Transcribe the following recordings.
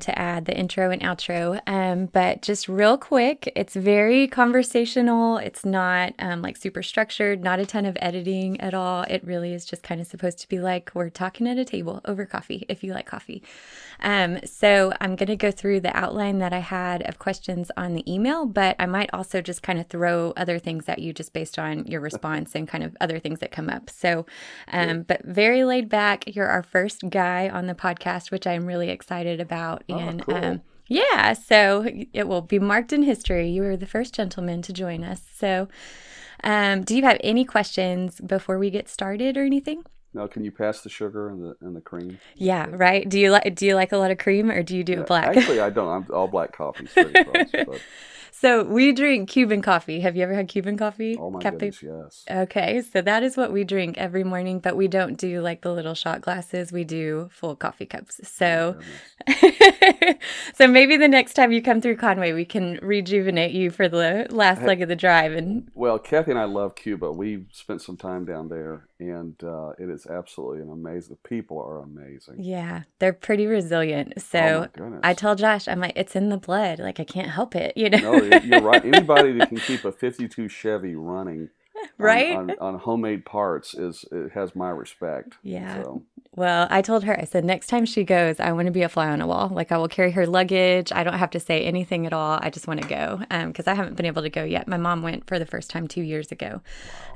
to add the intro and outro. Um, but just real quick, it's very conversational. It's not um, like super structured, not a ton of editing at all. It really is just kind of supposed to be like we're talking at a table over coffee, if you like coffee. Um, so I'm going to go through the outline that I had of questions on the email, but I might also just kind of throw other things at you just based on your response and kind of other things that come up. So, um, but very laid back. You're our first guy on the podcast, which I'm really excited about. Oh, and cool. um, yeah, so it will be marked in history. You were the first gentleman to join us. So, um, do you have any questions before we get started or anything? Now, can you pass the sugar and the and the cream? Yeah, right. Do you like do you like a lot of cream or do you do it black? Actually, I don't. I'm all black coffee straight across. But so we drink Cuban coffee. Have you ever had Cuban coffee? oh my Cafe- goodness, yes. Okay, so that is what we drink every morning, but we don't do like the little shot glasses. We do full coffee cups. So, oh Goodness. so maybe the next time you come through Conway, we can rejuvenate you for the last leg of the drive. And Well, Kathy and I love Cuba. We spent some time down there, and uh, it is absolutely an amazing. The people are amazing. yeah, they're pretty resilient. oh So goodness. I tell Josh, I'm like, it's in the blood. Like I can't help it, you know? no, you're right. Anybody that can keep a '52 Chevy running, on- Right? on, on, homemade parts is it has my respect. Yeah. So, Well, I told her, I said, next time she goes, I want to be a fly on a wall. Like, I will carry her luggage. I don't have to say anything at all. I just want to go because I haven't been able to go yet. My mom went for the first time two years ago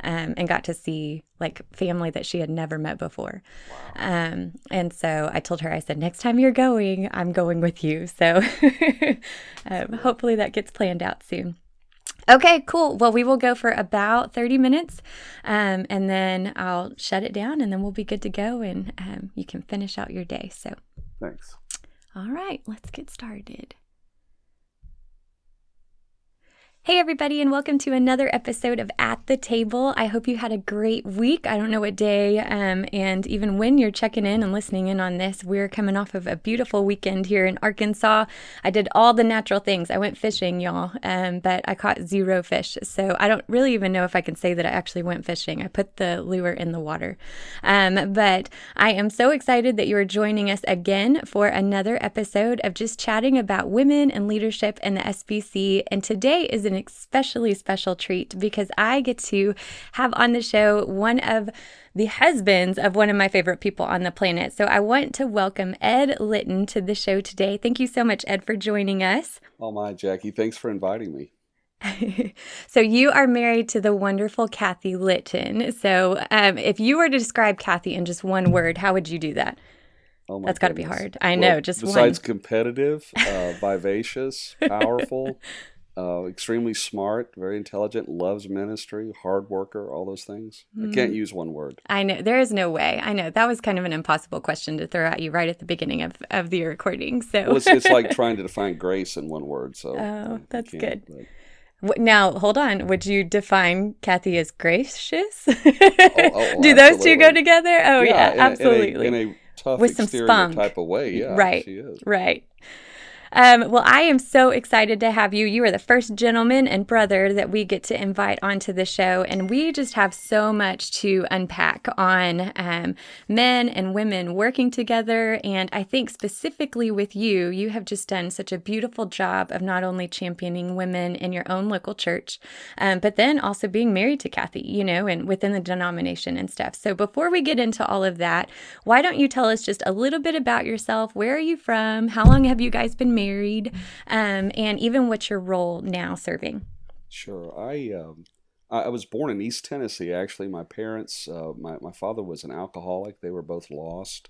um, and got to see like family that she had never met before. Um, and so I told her, I said, next time you're going, I'm going with you. So um, hopefully that gets planned out soon. Okay, cool. Well, we will go for about 30 minutes um, and then I'll shut it down and then we'll be good to go and um, you can finish out your day. So, thanks. all right, let's get started. Hey, everybody, and welcome to another episode of At the Table. I hope you had a great week. I don't know what day um, and even when you're checking in and listening in on this. We're coming off of a beautiful weekend here in Arkansas. I did all the natural things. I went fishing, y'all, um, but I caught zero fish. So I don't really even know if I can say that I actually went fishing. I put the lure in the water. Um, but I am so excited that you are joining us again for another episode of just chatting about women and leadership in the SBC. And today is an especially special treat because I get to have on the show one of the husbands of one of my favorite people on the planet. So I want to welcome Ed Litton to the show today. Thank you so much, Ed, for joining us. Oh my, Jackie, thanks for inviting me. so you are married to the wonderful Kathy Litton. So um, if you were to describe Kathy in just one word, how would you do that? Oh my That's gotta be hard. I Well, know, just besides one. competitive, uh, vivacious, powerful, uh, extremely smart, very intelligent, loves ministry, hard worker, all those things. I can't Mm. use one word. I know there is no way. I know that was kind of an impossible question to throw at you right at the beginning of, of the recording. So Well, it's, it's like trying to define grace in one word. So Oh, that's good. but- W- now hold on. Would you define Kathy as gracious? oh, Do those two go together? Oh yeah, in a- in a- absolutely. In a, tough With some spunk. type of way. Yeah, Right. she is. Right. Um, well, I am so excited to have you. You are the first gentleman and brother that we get to invite onto the show, and we just have so much to unpack on um, men and women working together. And I think specifically with you, you have just done such a beautiful job of not only championing women in your own local church, um, but then also being married to Kathy, you know, and within the denomination and stuff. So before we get into all of that, why don't you tell us just a little bit about yourself? Where are you from? How long have you guys been married? Um, and even what's your role now serving? Sure. I um, I was born in East Tennessee. Actually, my parents, uh, my my father was an alcoholic. They were both lost,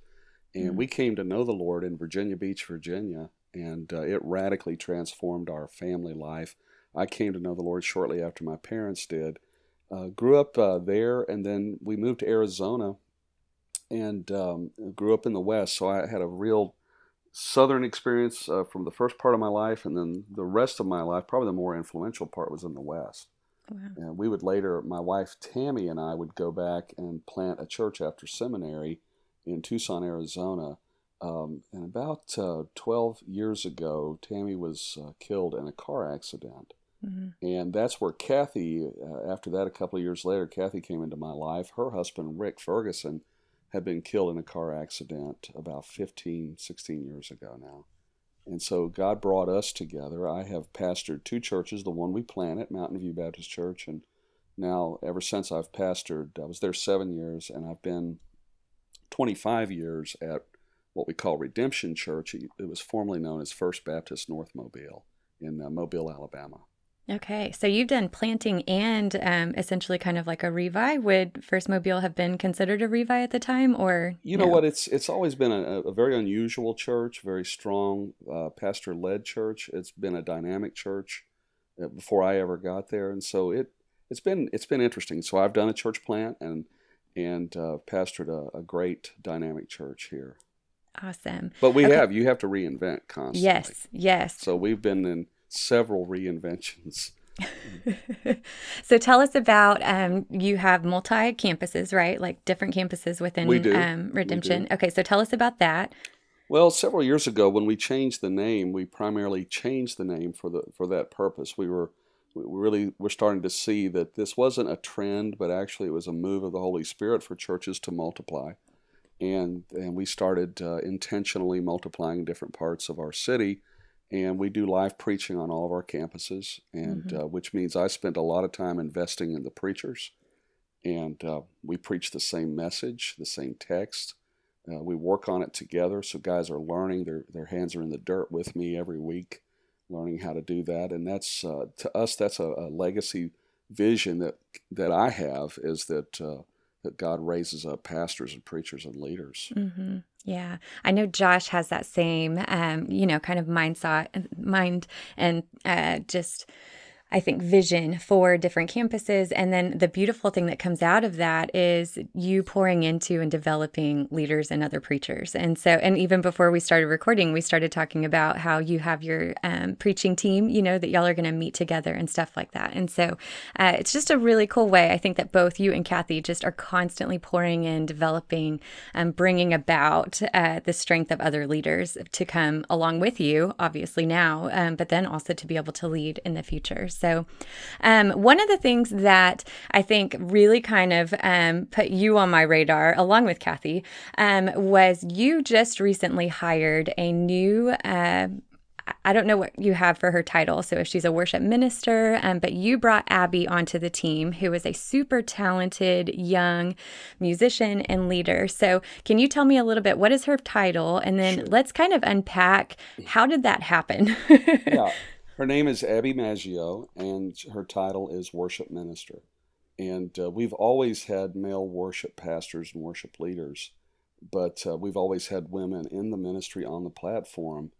and Mm. we came to know the Lord in Virginia Beach, Virginia, and uh, it radically transformed our family life. I came to know the Lord shortly after my parents did. Uh, grew up uh, there, and then we moved to Arizona, and um, grew up in the West. So I had a real southern experience uh, from the first part of my life, and then the rest of my life, probably the more influential part, was in the West. Wow. And we would later, my wife Tammy and I would go back and plant a church after seminary in Tucson, Arizona. Um, and about uh, 12 years ago, Tammy was uh, killed in a car accident. Mhm. And that's where Kathy, uh, after that, a couple of years later, Kathy came into my life. Her husband, Rick Ferguson, had been killed in a car accident about 15, 16 years ago now. And so God brought us together. I have pastored two churches, the one we planted, Mountain View Baptist Church, and now ever since I've pastored, I was there seven years, and I've been 25 years at what we call Redemption Church. It was formerly known as First Baptist North Mobile in uh, Mobile, Alabama. Okay, so you've done planting and um, essentially kind of like a revi. Would First Mobile have been considered a revi at the time, or you know no? what? It's it's always been a, a very unusual church, very strong uh, pastor led church. It's been a dynamic church uh, before I ever got there, and so it it's been it's been interesting. So I've done a church plant and and uh, pastored a, a great dynamic church here. Awesome. But we okay. have you have to reinvent constantly. Yes, yes. So we've been in several reinventions. so tell us about um, you have multi campuses, right? Like different campuses within we do. Um, Redemption. Okay, so tell us about that. Well, several years ago, when we changed the name, we primarily changed the name for the for that purpose. We were we really were starting to see that this wasn't a trend, but actually it was a move of the Holy Spirit for churches to multiply, and and we started uh, intentionally multiplying different parts of our city and we do live preaching on all of our campuses, and mm-hmm. uh, which means I spent a lot of time investing in the preachers, and uh, we preach the same message, the same text. Uh, we work on it together, so guys are learning. Their their hands are in the dirt with me every week, learning how to do that, and that's uh, to us that's a, a, legacy vision that that I have is that uh, that God raises up pastors and preachers and leaders. Mm-hmm. Yeah, I know Josh has that same, um, you know, kind of mindset, mind, and uh, just I think, vision for different campuses. And then the beautiful thing that comes out of that is you pouring into and developing leaders and other preachers. And so, and even before we started recording, we started talking about how you have your um, preaching team, you know, that y'all are going to meet together and stuff like that. And so uh, it's just a really cool way. I think that both you and Kathy just are constantly pouring in, developing, and um, bringing about uh, the strength of other leaders to come along with you, obviously now, um, but then also to be able to lead in the future. So, um, one of the things that I think really kind of um, put you on my radar, along with Kathy, um, was you just recently hired a new. Uh, I don't know what you have for her title, so if she's a worship minister, um, but you brought Abby onto the team, who is a super talented young musician and leader. So, can you tell me a little bit what is her title, and then sure. let's kind of unpack how did that happen? yeah, her name is Abby Maggio, and her title is worship minister. And uh, we've always had male worship pastors and worship leaders, but uh, we've always had women in the ministry on the platform.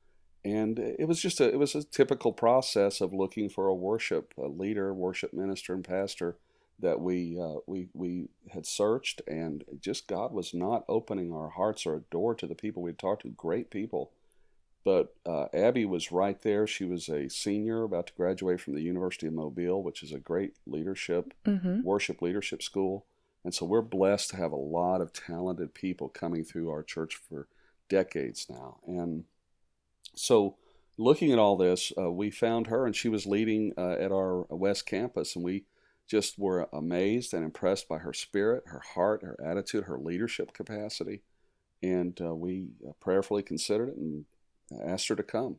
And it was just a it was a typical process of looking for a worship a leader, worship minister, and pastor that we uh, we we had searched, and just God was not opening our hearts or a door to the people we'd talked to. Great people but uh, Abby was right there. She was a senior about to graduate from the University of Mobile, which is a great leadership, mm-hmm. worship leadership school. And so we're blessed to have a lot of talented people coming through our church for decades now. And so looking at all this, uh, we found her and she was leading uh, at our West Campus. And we just were amazed and impressed by her spirit, her heart, her attitude, her leadership capacity. And uh, we uh, prayerfully considered it and asked her to come.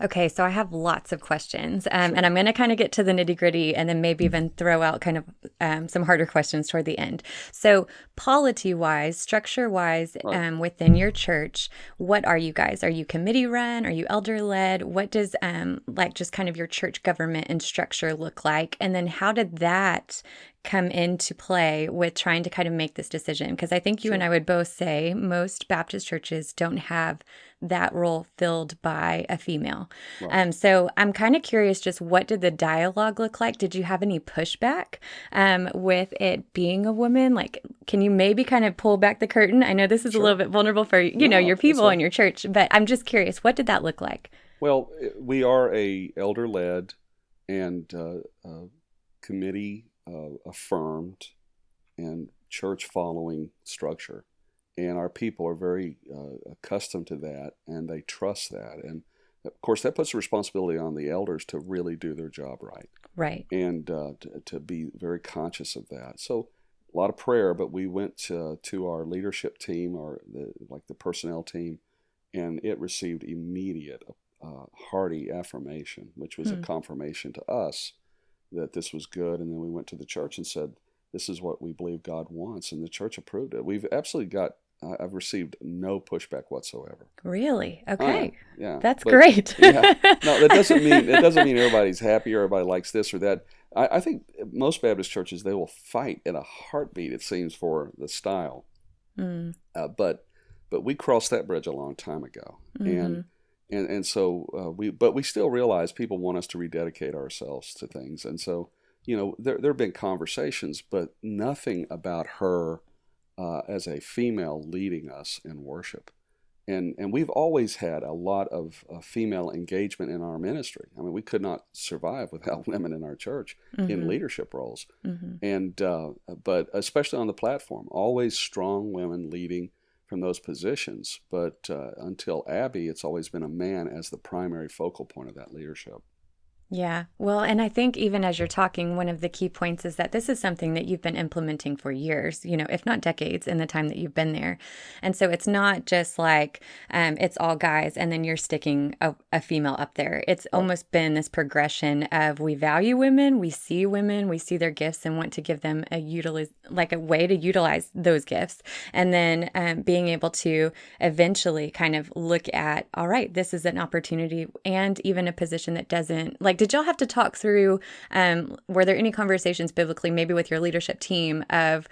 Okay, so I have lots of questions, um, and I'm going to kind of get to the nitty gritty, and then maybe even throw out kind of um, some harder questions toward the end. So, polity wise, structure wise, right. um, within your church, what are you guys? Are you committee run? Are you elder led? What does um, like just kind of your church government and structure look like? And then how did that come into play with trying to kind of make this decision? Because I think you sure. and I would both say most Baptist churches don't have that role filled by a female. Right. Um, so I'm kind of curious just what did the dialogue look like? Did you have any pushback um, with it being a woman? Like, can you maybe kind of pull back the curtain? I know this is sure. a little bit vulnerable for, you know, your people in your church, but I'm just curious, what did that look like? Well, we are a elder led and uh, uh, committee uh, affirmed and church following structure and our people are very uh, accustomed to that and they trust that and of course that puts the responsibility on the elders to really do their job right right and uh, to, to, be very conscious of that so a lot of prayer but we went to, to our leadership team or the, like the personnel team and it received immediate, uh, hearty affirmation, which was Hmm. a confirmation to us that this was good. And then we went to the church and said, "This is what we believe God wants," and the church approved it. We've absolutely got. I've received no pushback whatsoever. Really? Okay. yeah, That's but- great. yeah. No, that doesn't mean it doesn't mean everybody's happy or everybody likes this or that. I, I think most Baptist churches they will fight in a heartbeat. It seems for the style, Mm, uh, but but we crossed that bridge a long time ago, and mhm. and and so uh, we but we still realize people want us to rededicate ourselves to things, and so you know there there have been conversations, but nothing about her uh, as a female leading us in worship. And, and we've always had a lot of uh, female engagement in our ministry. I mean, we could not survive without women in our church in Mhm, leadership roles mhm. and uh, but especially on the platform, always strong women leading from those positions. But uh, until Abby, it's always been a man as the primary focal point of that leadership. Yeah. Well, and I think even as you're talking, one of the key points is that this is something that you've been implementing for years, you know, if not decades in the time that you've been there. And so it's not just like um, it's all guys and then you're sticking a, a female up there. It's almost been this progression of we value women, we see women, we see their gifts and want to give them a utilize, like a way to utilize those gifts. And then um, being able to eventually kind of look at, all right, this is an opportunity and even a position that doesn't like, did y'all have to talk through, um, were there any conversations biblically, maybe with your leadership team of,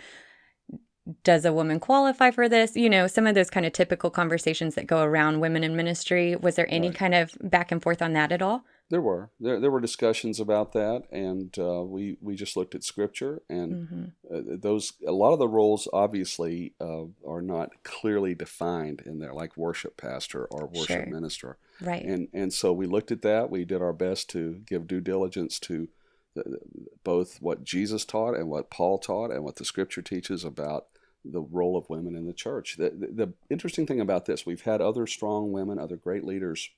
does a woman qualify for this? You know, some of those kind of typical conversations that go around women in ministry. Was there any Right. kind of back and forth on that at all? There were there, there were discussions about that, and uh, we we just looked at scripture, and hmm uh, those a lot of the roles obviously uh, are not clearly defined in there, like worship pastor or worship Sure. minister. Right. and and so we looked at that. We did our best to give due diligence to the, both what Jesus taught and what Paul taught and what the Scripture teaches about the role of women in the church. The, the, the interesting thing about this, we've had other strong women, other great leaders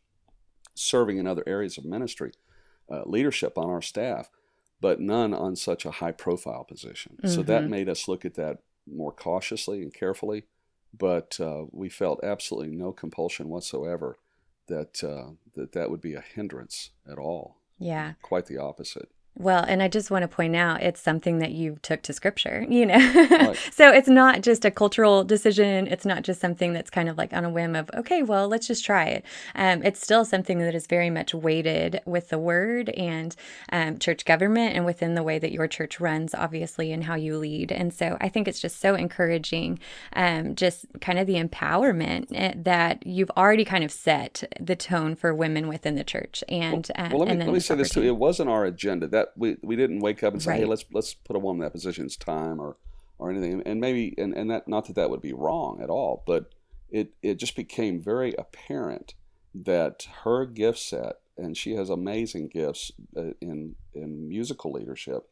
serving in other areas of ministry, uh, leadership on our staff, but none on such a high profile position. So that Mhm. made us look at that more cautiously and carefully. But uh, we felt absolutely no compulsion whatsoever that uh, that that would be a hindrance at all. Yeah. Quite the opposite. Well, and I just want to point out it's something that you took to scripture, you know? Right. so it's not just a cultural decision. It's not just something that's kind of like on a whim of, okay, well, let's just try it. Um, it's still something that is very much weighted with the word and um, church government and within the way that your church runs, obviously, and how you lead. And so I think it's just so encouraging, um, just kind of the empowerment eh, that you've already kind of set the tone for women within the church. And, uh, well, let me let me say this too. It wasn't our agenda. That we we didn't wake up and say, "Hey, let's let's put a woman in that position. It's time," or or anything. And maybe and and that not that that would be wrong at all, but it it just became very apparent that her gift set, and she has amazing gifts uh, in in musical leadership,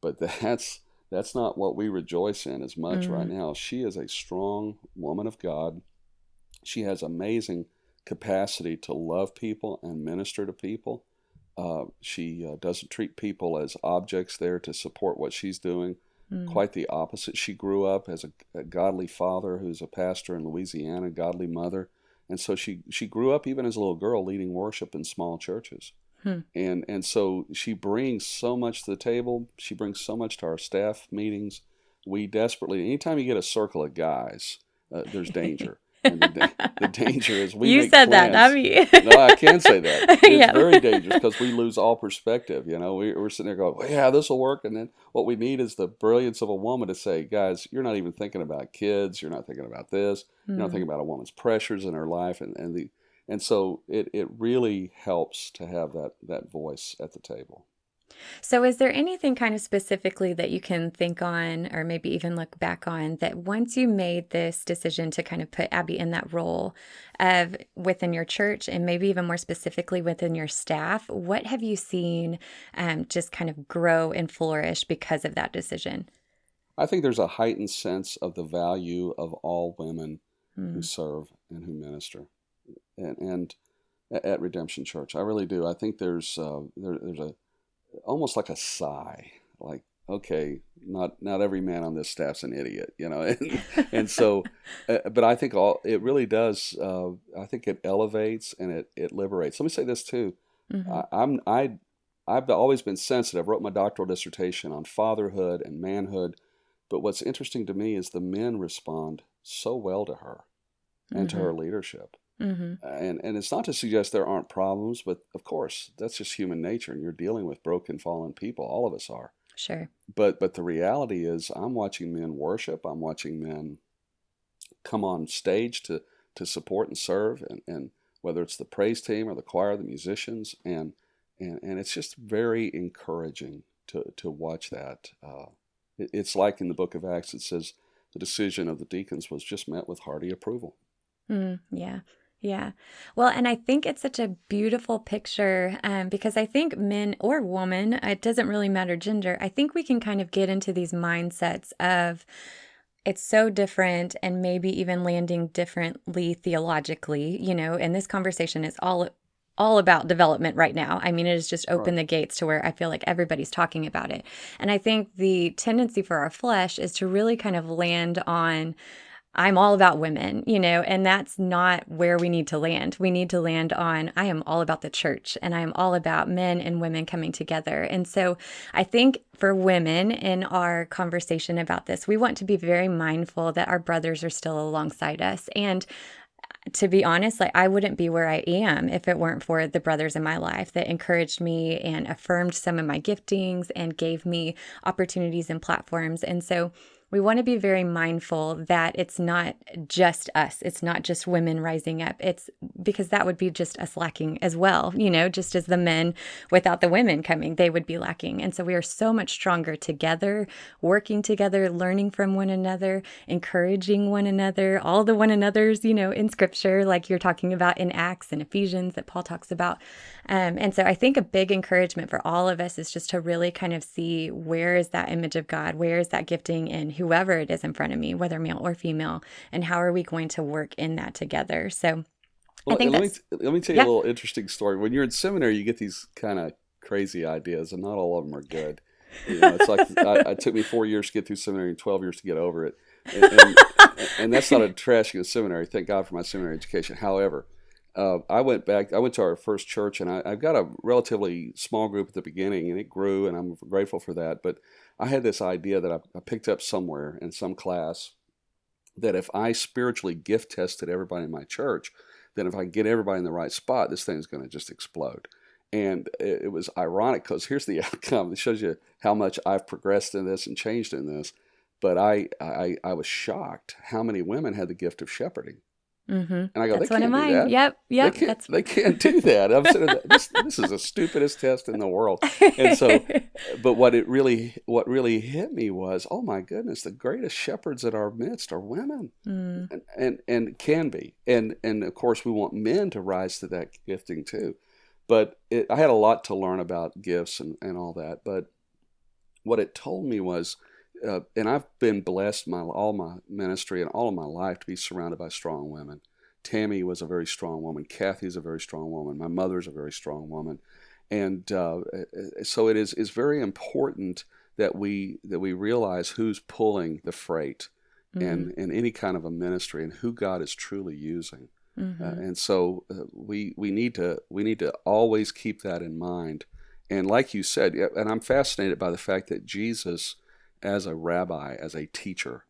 but that's that's not what we rejoice in as much Mhm. right now. She is a strong woman of God. She has amazing capacity to love people and minister to people. Uh, she uh, doesn't treat people as objects there to support what she's doing. Mm. Quite the opposite. She grew up as a, a godly father who's a pastor in Louisiana, godly mother, and so she she grew up even as a little girl leading worship in small churches. Hmm. And and so she brings so much to the table. She brings so much to our staff meetings. We desperately, anytime you get a circle of guys, uh, there's danger. And the, the danger is we you said that, not me. no, I can't say that. It's Yeah. very dangerous because we lose all perspective. You know, we, we're sitting there going, well, "Yeah, this will work," and then what we need is the brilliance of a woman to say, "Guys, you're not even thinking about kids. You're not thinking about this. You're not Mm. thinking about a woman's pressures in her life." And and the and so it it really helps to have that that voice at the table. So, is there anything kind of specifically that you can think on, or maybe even look back on, that once you made this decision to kind of put Abby in that role of within your church, and maybe even more specifically within your staff, what have you seen um, just kind of grow and flourish because of that decision? I think there's a heightened sense of the value of all women who Mm. serve and who minister, and and at at Redemption Church, I really do. I think there's uh, there, there's a almost like a sigh, like okay, not not every man on this staff's an idiot, you know, and, and so, uh, but I think all it really does. Uh, I think it elevates and it it liberates. Let me say this too. Mm-hmm. I, I'm I I've always been sensitive. I wrote my doctoral dissertation on fatherhood and manhood, but what's interesting to me is the men respond so well to her and mm-hmm. to her leadership. Mm-hmm. And and it's not to suggest there aren't problems, but of course that's just human nature, and you're dealing with broken, fallen people. All of us are. Sure. But but the reality is, I'm watching men worship. I'm watching men come on stage to to support and serve, and, and whether it's the praise team or the choir, the musicians, and and and it's just very encouraging to to watch that. Uh, it, it's like in the Book of Acts, it says the decision of the deacons was just met with hearty approval. Mm, yeah. Yeah. Well, and I think it's such a beautiful picture um, because I think men or woman, it doesn't really matter gender. I think we can kind of get into these mindsets of it's so different and maybe even landing differently theologically, you know, and this conversation is all all about development right now. I mean, it has just opened right. the gates to where I feel like everybody's talking about it. And I think the tendency for our flesh is to really kind of land on I'm all about women, you know, and that's not where we need to land. We need to land on I am all about the church and I am all about men and women coming together. And so I think for women in our conversation about this, we want to be very mindful that our brothers are still alongside us. And to be honest, like I wouldn't be where I am if it weren't for the brothers in my life that encouraged me and affirmed some of my giftings and gave me opportunities and platforms. And so we want to be very mindful that it's not just us. It's not just women rising up. It's because that would be just us lacking as well. You know, just as the men without the women coming, they would be lacking. And so we are so much stronger together, working together, learning from one another, encouraging one another, all the one another's, you know, in scripture, like you're talking about in Acts and Ephesians that Paul talks about. Um, and so I think a big encouragement for all of us is just to really kind of see where is that image of God? Where is that gifting in whoever it is in front of me, whether male or female? And how are we going to work in that together? So well, I think let, me, let me tell you yeah. a little interesting story. When you're in seminary, you get these kind of crazy ideas, and not all of them are good. You know, it's like I, it took me four years to get through seminary and 12 years to get over it. And, and, and that's not a trashing of seminary. Thank God for my seminary education. However, uh, I went back. I went to our first church, and I, have got a relatively small group at the beginning, and it grew, and I'm grateful for that. But I had this idea that I, I picked up somewhere in some class that if I spiritually gift tested everybody in my church, then if I get everybody in the right spot, this thing's going to just explode. And it, it was ironic because here's the outcome. It shows you how much I've progressed in this and changed in this. But I, I, I was shocked how many women had the gift of shepherding. Mm-hmm. And I go, that's one of mine. That. Yep, yep. They can't, they can't do that. I'm saying this, this is the stupidest test in the world. And so, but what it really, what really hit me was, oh my goodness, the greatest shepherds in our midst are women, mm. and, and and can be, and and of course we want men to rise to that gifting too. But it, I had a lot to learn about gifts and and all that. But what it told me was uh, and I've been blessed my all my ministry and all of my life to be surrounded by strong women. Tammy was a very strong woman. Kathy is a very strong woman. My mother's a very strong woman, and uh, uh so it is is very important that we that we realize who's pulling the freight mm-hmm. in in any kind of a ministry and who God is truly using. Mm-hmm. Uh, and so uh, we we need to we need to always keep that in mind. And like you said, and I'm fascinated by the fact that Jesus as a rabbi, as a teacher,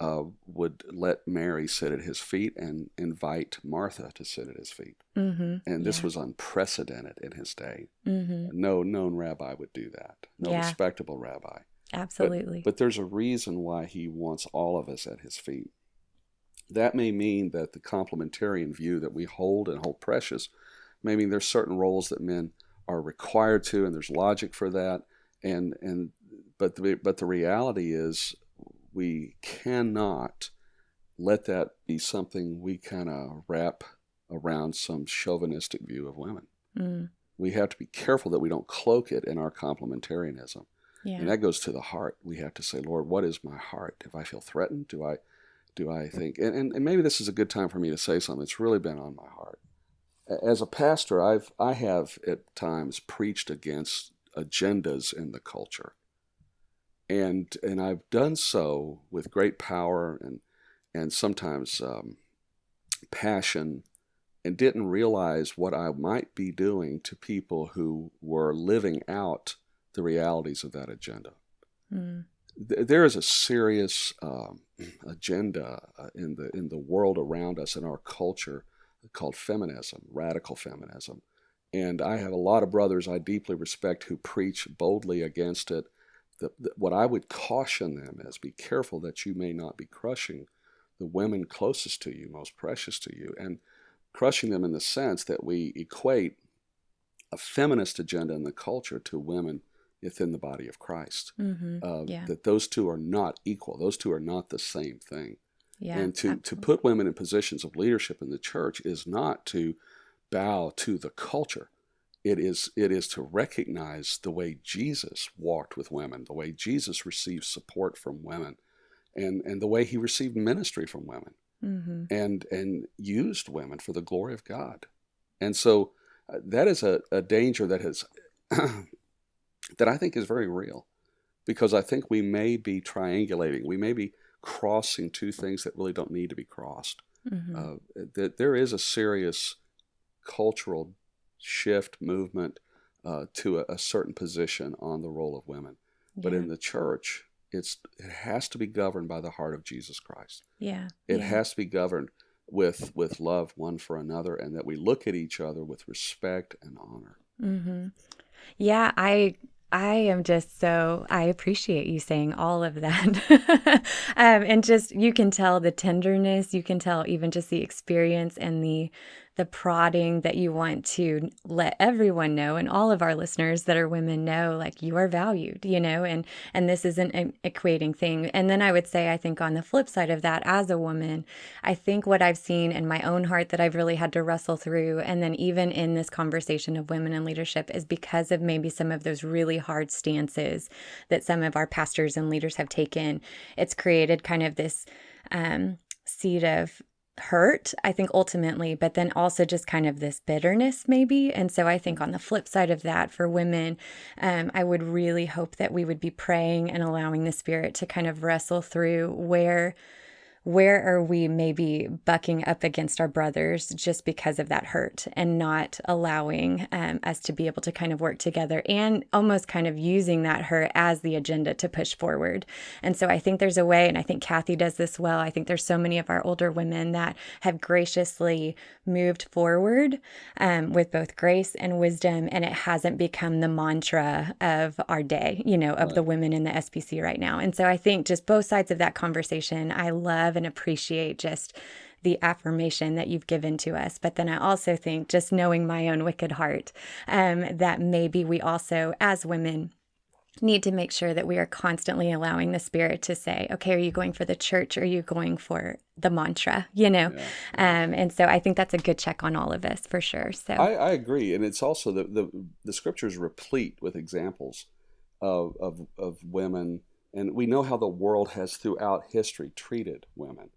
uh, would let Mary sit at his feet and invite Martha to sit at his feet. Mm-hmm. And this yeah. was unprecedented in his day. Mm-hmm. No known rabbi would do that, no yeah. respectable rabbi. Absolutely. But, but there's a reason why he wants all of us at his feet. That may mean that the complementarian view that we hold and hold precious may mean there's certain roles that men are required to, and there's logic for that. And, and but the, but the reality is we cannot let that be something we kind of wrap around some chauvinistic view of women. Mm. We have to be careful that we don't cloak it in our complementarianism. Yeah. And that goes to the heart. We have to say, Lord, what is my heart? If I feel threatened, do I do I think and, and, and maybe this is a good time for me to say something. It's really been on my heart. As a pastor, I've I have at times preached against agendas in the culture and and I've done so with great power and and sometimes um, passion, and didn't realize what I might be doing to people who were living out the realities of that agenda. Mm. There is a serious um, agenda uh, in the in the world around us in our culture called feminism, radical feminism, and I have a lot of brothers I deeply respect who preach boldly against it. The, the, what I would caution them is be careful that you may not be crushing the women closest to you, most precious to you, and crushing them in the sense that we equate a feminist agenda in the culture to women within the body of Christ. Mm-hmm. Uh, yeah. That those two are not equal. Those two are not the same thing. Yeah, and to, to put women in positions of leadership in the church is not to bow to the culture. It is, it is to recognize the way Jesus walked with women, the way Jesus received support from women, and, and the way he received ministry from women mm-hmm. and, and used women for the glory of God. And so uh, that is a, a danger that has that I think is very real because I think we may be triangulating. We may be crossing two things that really don't need to be crossed. Mm-hmm. Uh, that there is a serious cultural shift movement uh, to a, a, certain position on the role of women, yeah. but in the church, it's it has to be governed by the heart of Jesus Christ. Yeah, it yeah. has to be governed with with love one for another, and that we look at each other with respect and honor. Mm-hmm. Yeah, I I am just so, I appreciate you saying all of that. um, and just, you can tell the tenderness, you can tell even just the experience and the the prodding that you want to let everyone know and all of our listeners that are women know like you are valued you know and and this isn't an equating thing. And then i would say i think on the flip side of that as a woman i think what i've seen in my own heart that i've really had to wrestle through and then even in this conversation of women in leadership is because of maybe some of those really hard stances that some of our pastors and leaders have taken. It's created kind of this um, seed of hurt, I think ultimately, but then also just kind of this bitterness, maybe. And so I think on the flip side of that, for women, um, I would really hope that we would be praying and allowing the Spirit to kind of wrestle through where where are we maybe bucking up against our brothers just because of that hurt and not allowing um, us to be able to kind of work together and almost kind of using that hurt as the agenda to push forward. And so I think there's a way, and I think Kathy does this well. I think there's so many of our older women that have graciously moved forward um, with both grace and wisdom, and it hasn't become the mantra of our day, you know, of right. the women in the SBC right now. And so I think just both sides of that conversation, I love love and appreciate just the affirmation that you've given to us. But then I also think, just knowing my own wicked heart, um, that maybe we also, as women, need to make sure that we are constantly allowing the spirit to say okay are you going for the church? Or are you going for the mantra? You know? Yeah. um, and so i think that's a good check on all of us for sure. So i, I agree. And it's also the, the the scriptures replete with examples of, of of women and we know how the world has throughout history treated women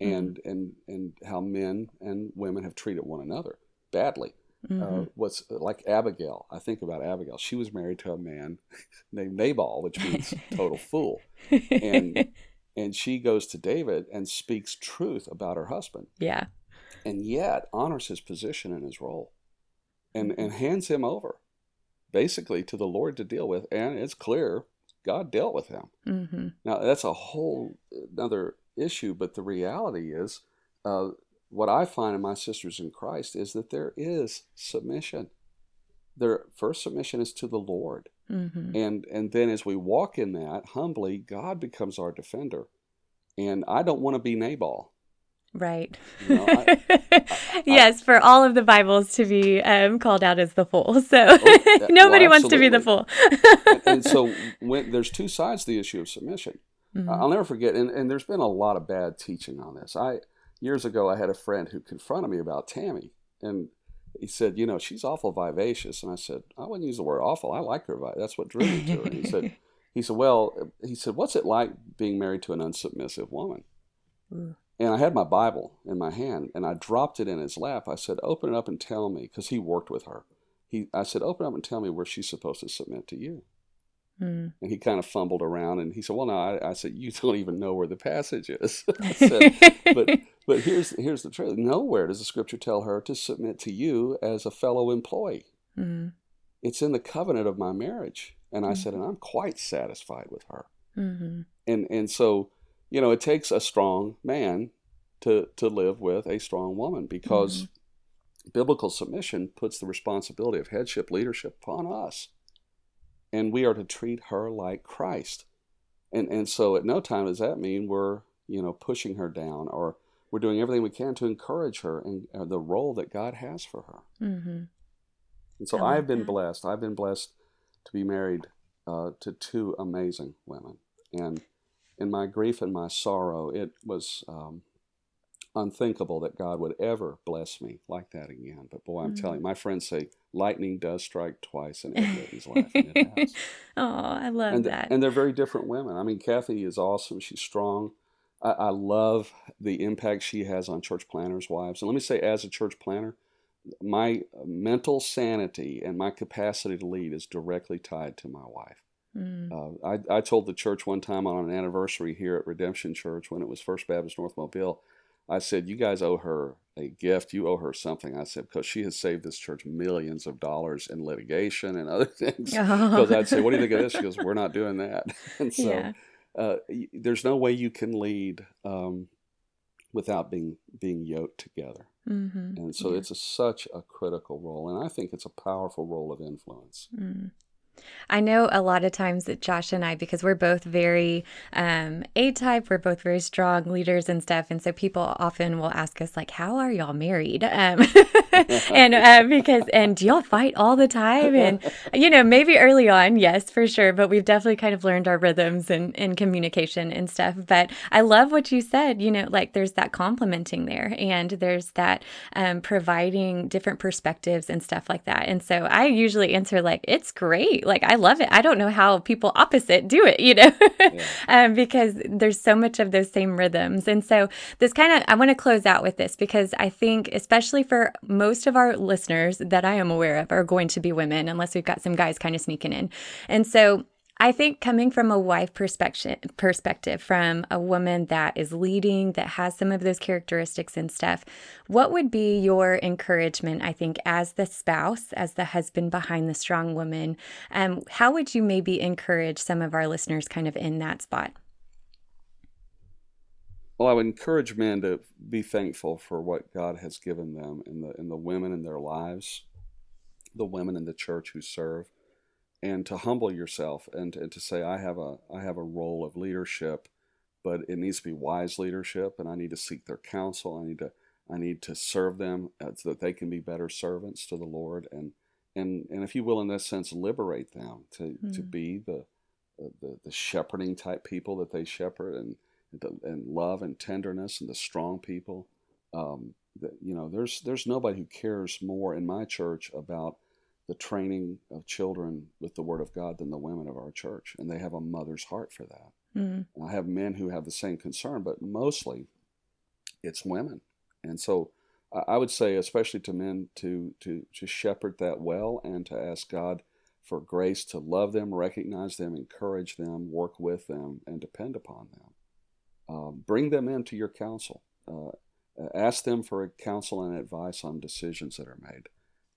and mm-hmm. and and how men and women have treated one another badly. Uh, mm-hmm. uh, what's like abigail i think about abigail. She was married to a man named nabal which means total fool. And and she goes to david and speaks truth about her husband. Yeah. And yet honors his position and his role and and hands him over basically to the lord to deal with. And it's clear God dealt with him. Mm-hmm. Now that's a whole another issue, but the reality is, uh, what I find in my sisters in Christ is that there is submission. Their first submission is to the Lord, mm-hmm. and and then as we walk in that humbly, God becomes our defender. And I don't want to be Nabal. Right. You know, I, I, yes, I, for all of the Bibles to be um, called out as the fool. So oh, nobody well, wants to be the fool. and, and, so when there's two sides to the issue of submission. Mm-hmm. I'll never forget, and, and there's been a lot of bad teaching on this. I years ago I had a friend who confronted me about Tammy, and he said, you know, she's awful vivacious, and I said, I wouldn't use the word awful. I like her. That's what drew me to her. And he said, he said, well, he said, what's it like being married to an unsubmissive woman? Mm. And I had my Bible in my hand and I dropped it in his lap. I said, Open it up and tell me, because he worked with her. He, I said, Open up and tell me where she's supposed to submit to you. Mm. And he kind of fumbled around and he said, Well, no, I, I said, You don't even know where the passage is. said, but, but here's, here's the truth nowhere does the scripture tell her to submit to you as a fellow employee. Mm. It's in the covenant of my marriage. And I mm. said, And I'm quite satisfied with her. Mm-hmm. And, and so, you know, it takes a strong man to, to live with a strong woman because mm-hmm. biblical submission puts the responsibility of headship leadership upon us and we are to treat her like Christ. And and so at no time does that mean we're you know pushing her down or we're doing everything we can to encourage her in uh, the role that God has for her. Mm-hmm. And so I've been that. blessed. I've been blessed to be married uh, to two amazing women. And in my grief and my sorrow, it was um, unthinkable that God would ever bless me like that again. But boy, I'm mm-hmm. telling you, my friends say lightning does strike twice in Ed life. oh, I love and, that. And they're very different women. I mean, Kathy is awesome. She's strong. I, I love the impact she has on church planters' wives. And let me say, as a church planter, my mental sanity and my capacity to lead is directly tied to my wife. Mm. Uh, I, I told the church one time on an anniversary here at Redemption Church when it was First Baptist North Mobile, I said, You guys owe her a gift. You owe her something. I said, Because she has saved this church millions of dollars in litigation and other things. Because oh. I'd say, What do you think of this? She goes, We're not doing that. and so yeah. uh, there's no way you can lead um, without being being yoked together. Mm-hmm. And so yeah. it's a, such a critical role. And I think it's a powerful role of influence. Mm. I know a lot of times that Josh and I, because we're both very um, A type, we're both very strong leaders and stuff. And so people often will ask us, like, how are y'all married? Um, and uh, because, and do y'all fight all the time? And, you know, maybe early on, yes, for sure. But we've definitely kind of learned our rhythms and, and communication and stuff. But I love what you said, you know, like there's that complimenting there and there's that um, providing different perspectives and stuff like that. And so I usually answer, like, it's great like I love it. I don't know how people opposite do it, you know, yeah. um, because there's so much of those same rhythms. And so this kind of, I want to close out with this because I think, especially for most of our listeners that I am aware of, are going to be women, unless we've got some guys kind of sneaking in. And so I think coming from a wife perspective, perspective from a woman that is leading, that has some of those characteristics and stuff, what would be your encouragement? I think as the spouse, as the husband behind the strong woman, um, how would you maybe encourage some of our listeners kind of in that spot? Well, I would encourage men to be thankful for what God has given them and the and the women in their lives, the women in the church who serve and to humble yourself and, and to say I have a I have a role of leadership, but it needs to be wise leadership, and I need to seek their counsel. I need to I need to serve them uh, so that they can be better servants to the Lord, and and and if you will, in this sense, liberate them to mm. to hmm. be the, the the shepherding type people that they shepherd, and and love and tenderness, and the strong people. Um, that you know, there's there's nobody who cares more in my church about the training of children with the Word of God than the women of our church, and they have a mother's heart for that. Mm-hmm. I have men who have the same concern, but mostly it's women, and so I would say, especially to men, to to to shepherd that well and to ask God for grace to love them, recognize them, encourage them, work with them, and depend upon them. Uh, bring them into your counsel. Uh, ask them for counsel and advice on decisions that are made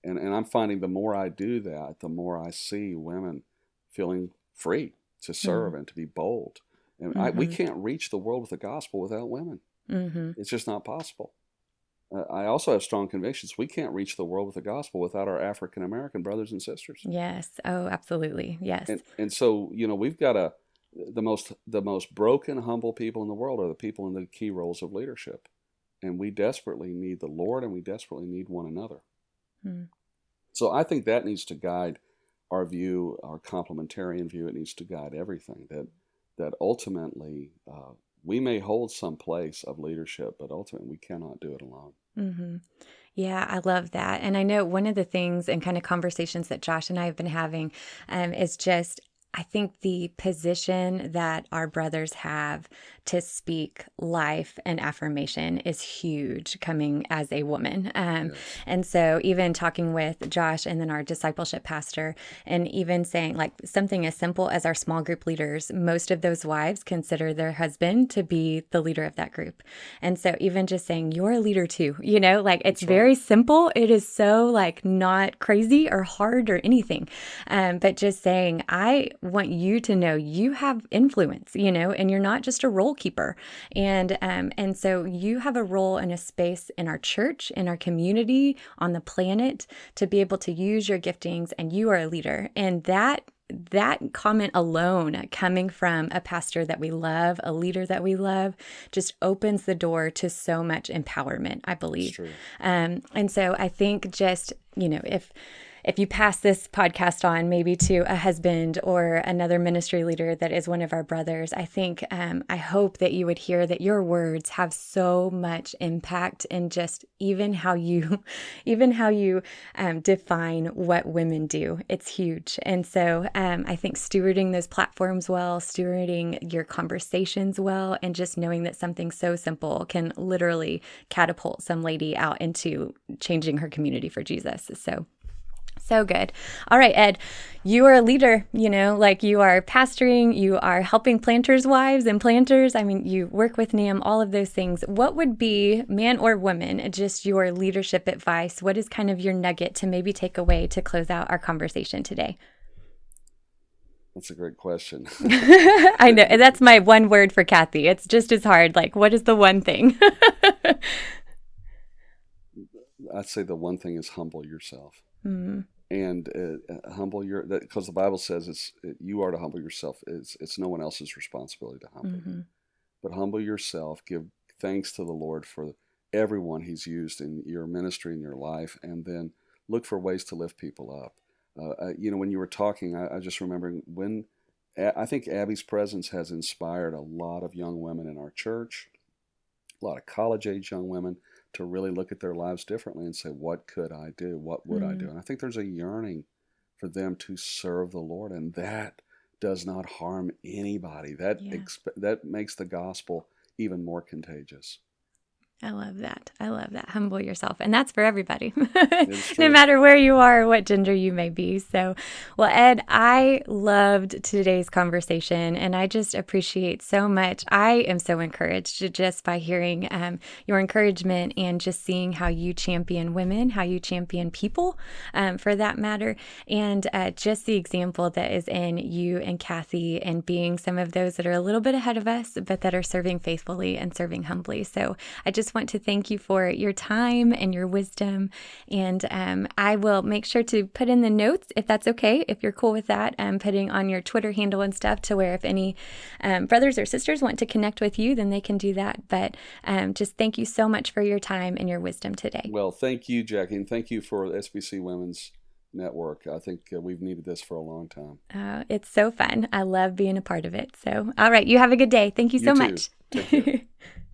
and and I'm finding the more I do that, the more I see women feeling free to serve mm-hmm. and to be bold. And mm-hmm. I, we mm-hmm. can't reach the world with the gospel without women. Mm-hmm. It's just not possible. Uh, I also have strong convictions. We can't reach the world with the gospel without our African American brothers and sisters. Yes. Oh, absolutely. Yes. And, and so you know we've got a the most the most broken, humble people in the world are the people in the key roles of leadership, and we desperately need the Lord, and we desperately need one another. Hmm. So I think that needs to guide our view, our complementarian view. It needs to guide everything. That that ultimately uh, we may hold some place of leadership, but ultimately we cannot do it alone. Mm-hmm. Yeah, I love that. And I know one of the things and kind of conversations that Josh and I have been having um, is just I think the position that our brothers have to speak life and affirmation is huge coming as a woman. Um, yes. And so, even talking with Josh and then our discipleship pastor, and even saying like something as simple as our small group leaders, most of those wives consider their husband to be the leader of that group. And so, even just saying, you're a leader too, you know, like it's very simple. It is so like not crazy or hard or anything. Um, but just saying, I want you to know you have influence, you know, and you're not just a role keeper. And um, and so you have a role in a space in our church, in our community, on the planet to be able to use your giftings, and you are a leader. And that that comment alone coming from a pastor that we love, a leader that we love, just opens the door to so much empowerment, I believe. Um, and so I think just, you know, if if you pass this podcast on maybe to a husband or another ministry leader that is one of our brothers, I think, um, I hope that you would hear that your words have so much impact in just even how you, even how you um, define what women do. It's huge. And so um, I think stewarding those platforms well, stewarding your conversations well, and just knowing that something so simple can literally catapult some lady out into changing her community for Jesus. So so good. All right, Ed, you are a leader, you know, like you are pastoring, you are helping planters' wives and planters. I mean, you work with NAMB, all of those things. What would be, man or woman, just your leadership advice? What is kind of your nugget to maybe take away to close out our conversation today? That's a great question. I know. That's my one word for Kathy. It's just as hard. Like, what is the one thing? I'd say the one thing is humble yourself. Mm-hmm. And uh, uh humble your because the Bible says it's it, you are to humble yourself. It's it's no one else's responsibility to humble mm-hmm. you, but humble yourself. Give thanks to the Lord for everyone He's used in your ministry in your life, and then look for ways to lift people up. Uh, uh you know, when you were talking, I, I just remembering when I think Abby's presence has inspired a lot of young women in our church, a lot of college age young women to really look at their lives differently and say, what could I do? What would mm. I do? Mm. And I think there's a yearning for them to serve the Lord, and that does not harm anybody. That yeah. exp- that makes the gospel even more contagious. I love that. I love that. Humble yourself. And that's for everybody, no matter where you are or what gender you may be. So, well, Ed, I loved today's conversation and I just appreciate so much. I am so encouraged just by hearing um, your encouragement and just seeing how you champion women, how you champion people um, for that matter, and uh, just the example that is in you and Kathy and being some of those that are a little bit ahead of us, but that are serving faithfully and serving humbly. So, I just want to thank you for your time and your wisdom. And um, I will make sure to put in the notes, if that's okay, if you're cool with that, um, putting on your Twitter handle and stuff to where if any um, brothers or sisters want to connect with you, then they can do that. But um, just thank you so much for your time and your wisdom today. Well, thank you, Jackie, and thank you for SBC Women's network. I think uh, we've needed this for a long time. Uh, it's so fun. I love being a part of it. So, all right, you have a good day. Thank you so you much.